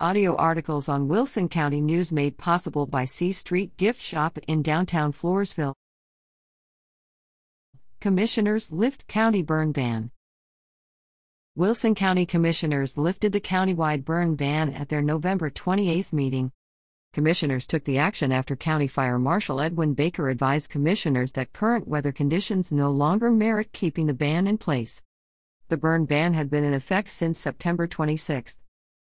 Audio articles on Wilson County News made possible by C Street Gift Shop in downtown Floresville. Commissioners lift county burn ban. Wilson County Commissioners lifted the countywide burn ban at their November 28 meeting. Commissioners took the action after County Fire Marshal Edwin Baker advised commissioners that current weather conditions no longer merit keeping the ban in place. The burn ban had been in effect since September 26.